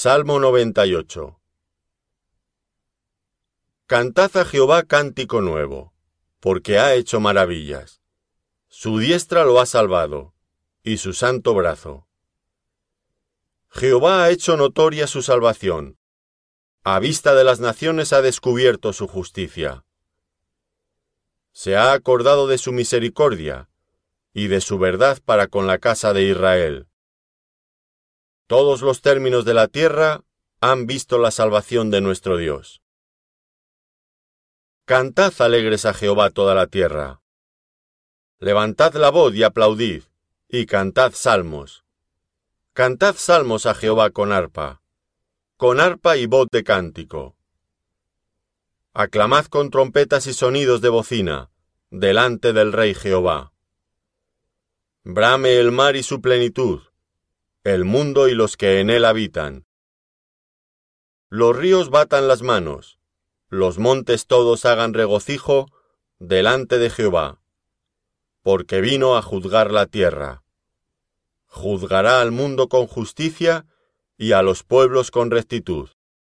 Salmo 98 Cantad a Jehová cántico nuevo, porque ha hecho maravillas. Su diestra lo ha salvado, y su santo brazo. Jehová ha hecho notoria su salvación. A vista de las naciones ha descubierto su justicia. Se ha acordado de su misericordia y de su verdad para con la casa de Israel. Todos los términos de la tierra han visto la salvación de nuestro Dios. Cantad alegres a Jehová toda la tierra. Levantad la voz y aplaudid, y cantad salmos. Cantad salmos a Jehová con arpa, con arpa y voz de cántico. Aclamad con trompetas y sonidos de bocina, delante del Rey Jehová. Brame el mar y su plenitud, el mundo y los que en él habitan. Los ríos batan las manos, los montes todos hagan regocijo delante de Jehová, porque vino a juzgar la tierra. Juzgará al mundo con justicia y a los pueblos con rectitud.